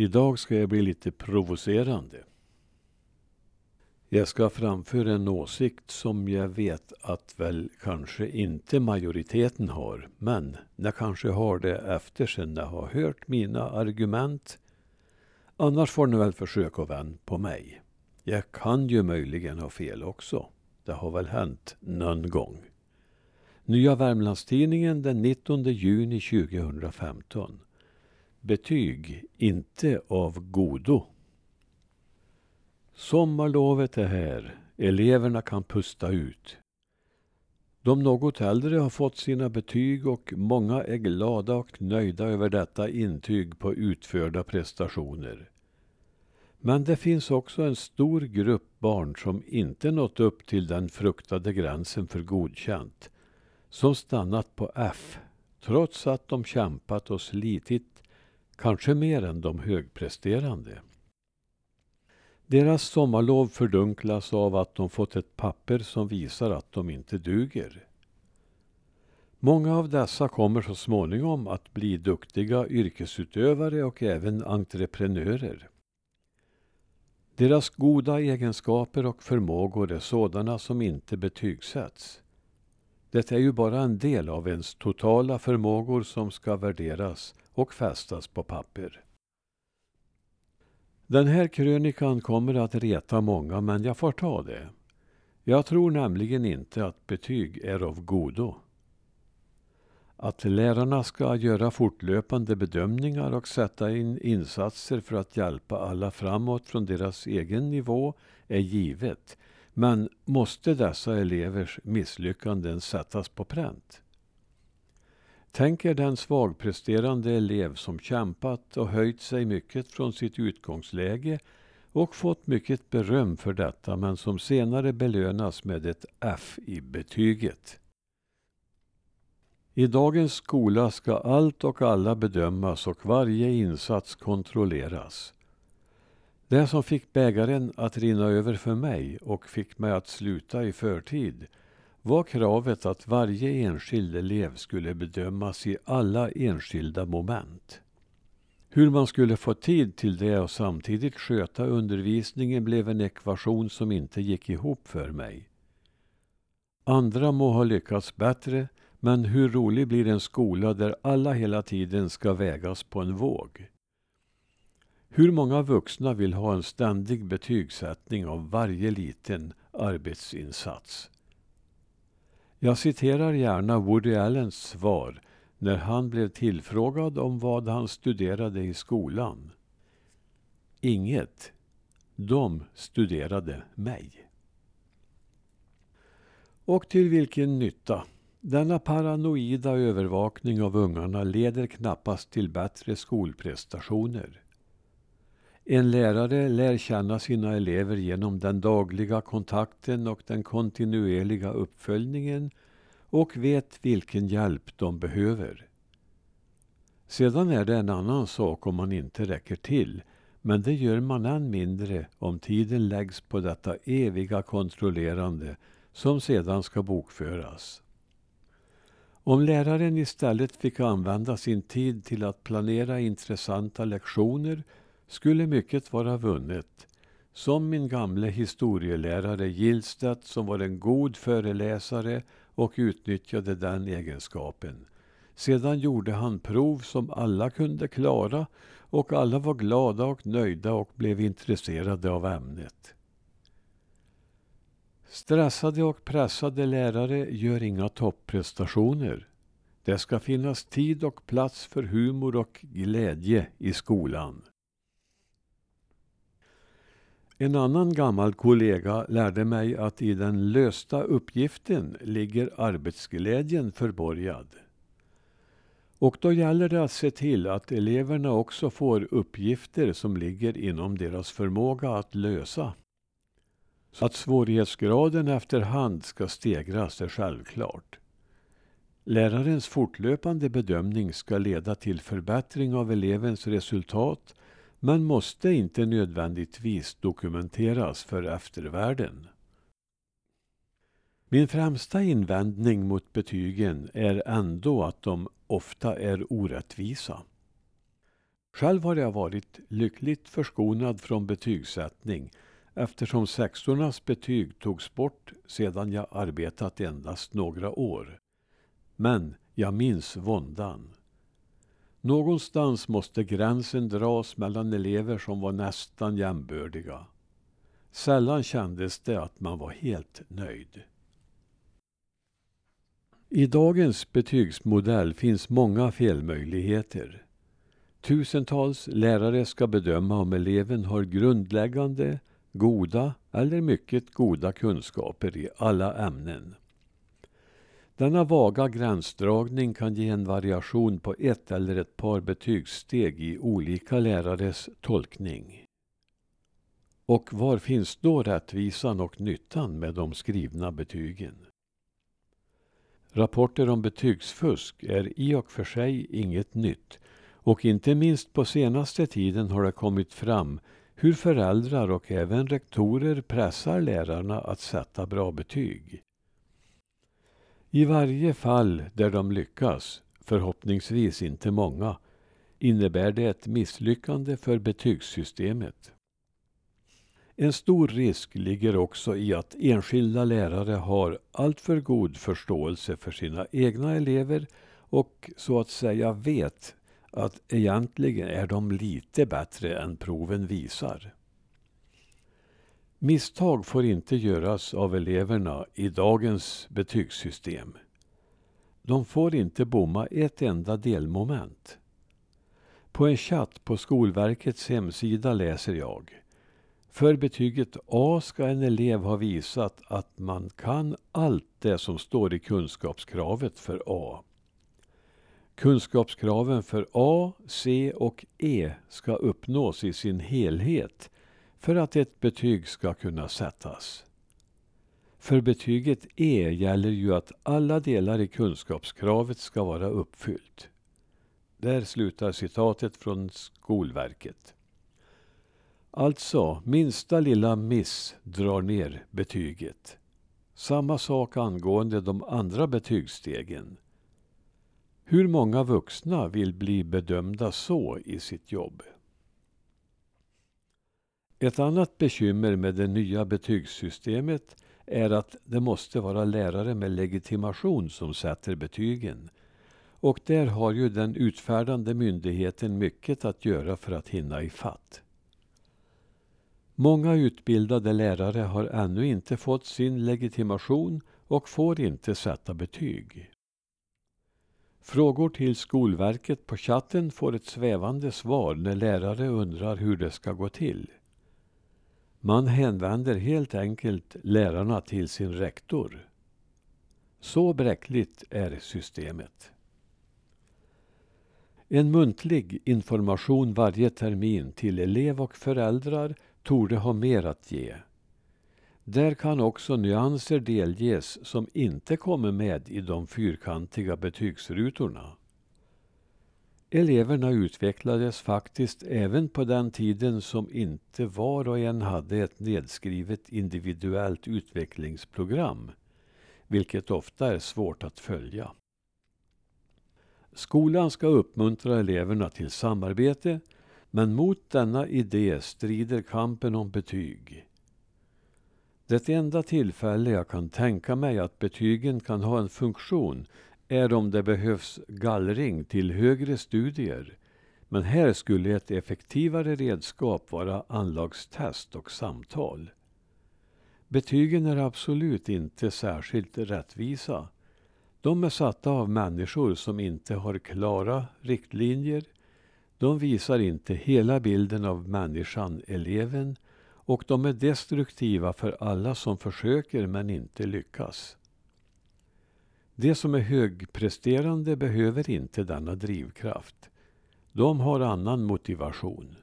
Idag ska jag bli lite provocerande. Jag ska framföra en åsikt som jag vet att väl kanske inte majoriteten har, men jag kanske har det efter sen jag har hört mina argument. Annars får ni väl försöka vända på mig. Jag kan ju möjligen ha fel också. Det har väl hänt någon gång. Nya Värmlandstidningen den 19 juni 2015. Betyg inte av godo. Sommarlovet är här. Eleverna kan pusta ut. De något äldre har fått sina betyg och många är glada och nöjda över detta intyg på utförda prestationer. Men det finns också en stor grupp barn som inte nått upp till den fruktade gränsen för godkänt. Som stannat på F, trots att de kämpat och slitit, kanske mer än de högpresterande. Deras sommarlov fördunklas av att de fått ett papper som visar att de inte duger. Många av dessa kommer så småningom att bli duktiga yrkesutövare och även entreprenörer. Deras goda egenskaper och förmågor är sådana som inte betygsätts. Det är ju bara en del av ens totala förmågor som ska värderas och fästas på papper. Den här krönikan kommer att reta många, men jag får ta det. Jag tror nämligen inte att betyg är av godo. Att lärarna ska göra fortlöpande bedömningar och sätta in insatser för att hjälpa alla framåt från deras egen nivå är givet. Men måste dessa elevers misslyckanden sättas på pränt? Tänk er den svagpresterande elev som kämpat och höjt sig mycket från sitt utgångsläge och fått mycket beröm för detta men som senare belönas med ett F i betyget. I dagens skola ska allt och alla bedömas och varje insats kontrolleras. Det som fick bägaren att rinna över för mig och fick mig att sluta i förtid var kravet att varje enskild elev skulle bedömas i alla enskilda moment. Hur man skulle få tid till det och samtidigt sköta undervisningen blev en ekvation som inte gick ihop för mig. Andra må ha lyckats bättre, men hur rolig blir en skola där alla hela tiden ska vägas på en våg? Hur många vuxna vill ha en ständig betygssättning av varje liten arbetsinsats? Jag citerar gärna Woody Allens svar när han blev tillfrågad om vad han studerade i skolan. Inget. De studerade mig. Och till vilken nytta? Denna paranoida övervakning av ungarna leder knappast till bättre skolprestationer. En lärare lär känna sina elever genom den dagliga kontakten och den kontinuerliga uppföljningen och vet vilken hjälp de behöver. Sedan är det en annan sak om man inte räcker till, men det gör man än mindre om tiden läggs på detta eviga kontrollerande som sedan ska bokföras. Om läraren istället fick använda sin tid till att planera intressanta lektioner skulle mycket vara vunnet. Som min gamle historielärare Gillstedt som var en god föreläsare och utnyttjade den egenskapen. Sedan gjorde han prov som alla kunde klara och alla var glada och nöjda och blev intresserade av ämnet. Stressade och pressade lärare gör inga topprestationer. Det ska finnas tid och plats för humor och glädje i skolan. En annan gammal kollega lärde mig att i den lösta uppgiften ligger arbetsglädjen förborgad. Och då gäller det att se till att eleverna också får uppgifter som ligger inom deras förmåga att lösa. Så att svårighetsgraden efterhand ska stegras är självklart. Lärarens fortlöpande bedömning ska leda till förbättring av elevens resultat men måste inte nödvändigtvis dokumenteras för eftervärlden. Min främsta invändning mot betygen är ändå att de ofta är orättvisa. Själv har jag varit lyckligt förskonad från betygssättning eftersom sexornas betyg togs bort sedan jag arbetat endast några år. Men jag minns våndan. Någonstans måste gränsen dras mellan elever som var nästan jämbördiga. Sällan kändes det att man var helt nöjd. I dagens betygsmodell finns många felmöjligheter. Tusentals lärare ska bedöma om eleven har grundläggande, goda eller mycket goda kunskaper i alla ämnen. Denna vaga gränsdragning kan ge en variation på ett eller ett par betygssteg i olika lärares tolkning. Och var finns då rättvisan och nyttan med de skrivna betygen? Rapporter om betygsfusk är i och för sig inget nytt och inte minst på senaste tiden har det kommit fram hur föräldrar och även rektorer pressar lärarna att sätta bra betyg. I varje fall där de lyckas, förhoppningsvis inte många, innebär det ett misslyckande för betygssystemet. En stor risk ligger också i att enskilda lärare har alltför god förståelse för sina egna elever och så att säga vet att egentligen är de lite bättre än proven visar. Misstag får inte göras av eleverna i dagens betygssystem. De får inte bomma ett enda delmoment. På en chatt på Skolverkets hemsida läser jag för betyget A ska en elev ha visat att man kan allt det som står i kunskapskravet för A. Kunskapskraven för A, C och E ska uppnås i sin helhet för att ett betyg ska kunna sättas. För betyget E gäller ju att alla delar i kunskapskravet ska vara uppfyllt. Där slutar citatet från Skolverket. Alltså, minsta lilla miss drar ner betyget. Samma sak angående de andra betygsstegen. Hur många vuxna vill bli bedömda så i sitt jobb? Ett annat bekymmer med det nya betygssystemet är att det måste vara lärare med legitimation som sätter betygen. Och där har ju den utfärdande myndigheten mycket att göra för att hinna ifatt. Många utbildade lärare har ännu inte fått sin legitimation och får inte sätta betyg. Frågor till Skolverket på chatten får ett svävande svar när lärare undrar hur det ska gå till. Man hänvänder helt enkelt lärarna till sin rektor. Så bräckligt är systemet. En muntlig information varje termin till elev och föräldrar torde ha mer att ge. Där kan också nyanser delges som inte kommer med i de fyrkantiga betygsrutorna. Eleverna utvecklades faktiskt även på den tiden som inte var och en hade ett nedskrivet individuellt utvecklingsprogram, vilket ofta är svårt att följa. Skolan ska uppmuntra eleverna till samarbete, men mot denna idé strider kampen om betyg. Det enda tillfälle jag kan tänka mig att betygen kan ha en funktion är om det behövs gallring till högre studier. Men här skulle ett effektivare redskap vara anlagstest och samtal. Betygen är absolut inte särskilt rättvisa. De är satta av människor som inte har klara riktlinjer. De visar inte hela bilden av människan, eleven, och de är destruktiva för alla som försöker men inte lyckas. De som är högpresterande behöver inte denna drivkraft. De har annan motivation.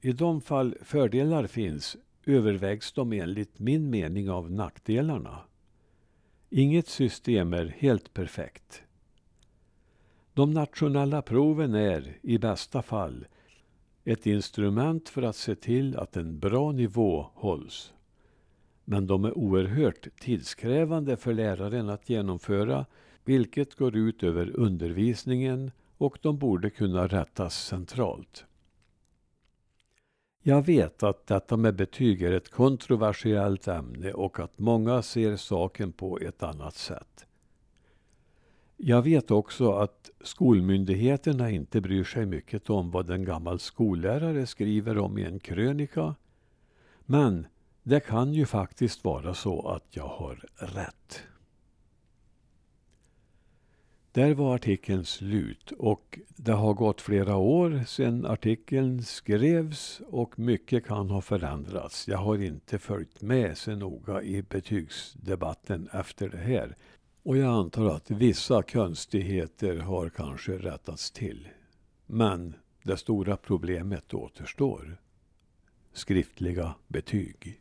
I de fall fördelar finns övervägs de enligt min mening av nackdelarna. Inget system är helt perfekt. De nationella proven är, i bästa fall, ett instrument för att se till att en bra nivå hålls. Men de är oerhört tidskrävande för läraren att genomföra vilket går ut över undervisningen och de borde kunna rättas centralt. Jag vet att detta med betyg är ett kontroversiellt ämne och att många ser saken på ett annat sätt. Jag vet också att skolmyndigheterna inte bryr sig mycket om vad en gammal skollärare skriver om i en krönika. Men det kan ju faktiskt vara så att jag har rätt. Där var artikeln slut och det har gått flera år sedan artikeln skrevs och mycket kan ha förändrats. Jag har inte följt med så noga i betygsdebatten efter det här. Och jag antar att vissa konstigheter har kanske rättats till. Men det stora problemet återstår. Skriftliga betyg.